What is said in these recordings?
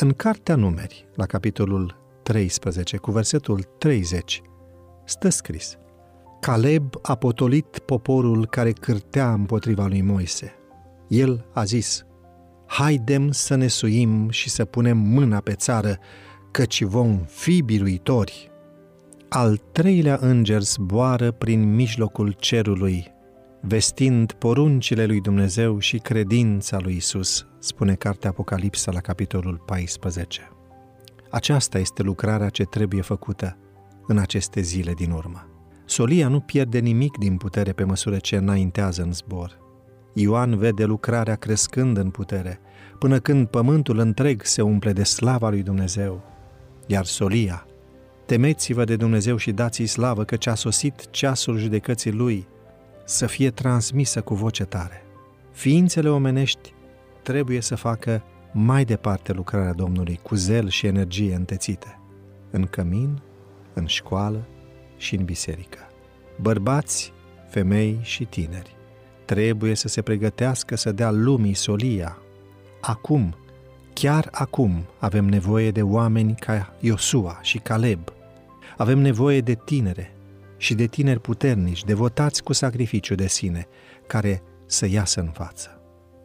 În Cartea Numeri, la capitolul 13, cu versetul 30, stă scris Caleb a potolit poporul care cârtea împotriva lui Moise. El a zis, Haidem să ne suim și să punem mâna pe țară, căci vom fi biruitori. Al treilea înger zboară prin mijlocul cerului, vestind poruncile lui Dumnezeu și credința lui Isus, spune cartea Apocalipsa la capitolul 14. Aceasta este lucrarea ce trebuie făcută în aceste zile din urmă. Solia nu pierde nimic din putere pe măsură ce înaintează în zbor. Ioan vede lucrarea crescând în putere, până când pământul întreg se umple de slava lui Dumnezeu. Iar solia, temeți-vă de Dumnezeu și dați-i slavă, căci a sosit ceasul judecății lui, să fie transmisă cu voce tare. Ființele omenești trebuie să facă mai departe lucrarea Domnului cu zel și energie întețite, în cămin, în școală și în biserică. Bărbați, femei și tineri trebuie să se pregătească să dea lumii solia. Acum, chiar acum, avem nevoie de oameni ca Iosua și Caleb. Avem nevoie de tinere și de tineri puternici, devotați cu sacrificiu de sine, care să iasă în față.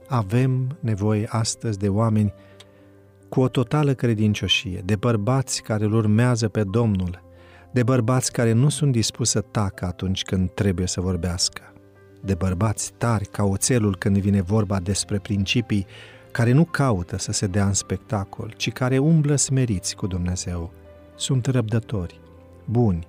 Avem nevoie astăzi de oameni cu o totală credincioșie, de bărbați care îl urmează pe Domnul, de bărbați care nu sunt dispuși să tacă atunci când trebuie să vorbească, de bărbați tari ca oțelul când vine vorba despre principii care nu caută să se dea în spectacol, ci care umblă smeriți cu Dumnezeu. Sunt răbdători, buni,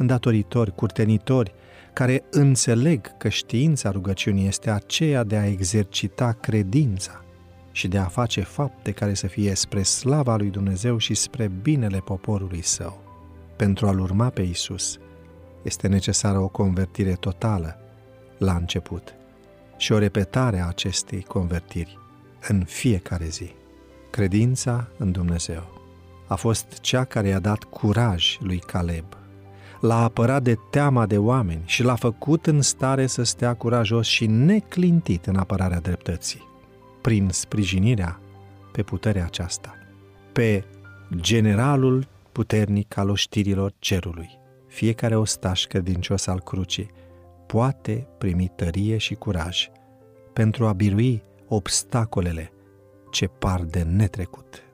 îndatoritori, curtenitori, care înțeleg că știința rugăciunii este aceea de a exercita credința și de a face fapte care să fie spre slava lui Dumnezeu și spre binele poporului său. Pentru a-L urma pe Isus, este necesară o convertire totală la început și o repetare a acestei convertiri în fiecare zi. Credința în Dumnezeu a fost cea care i-a dat curaj lui Caleb. L-a apărat de teama de oameni și l-a făcut în stare să stea curajos și neclintit în apărarea dreptății. Prin sprijinirea pe puterea aceasta, pe generalul puternic al oștirilor cerului. Fiecare ostaș credincios al crucii poate primi tărie și curaj pentru a birui obstacolele ce par de netrecut.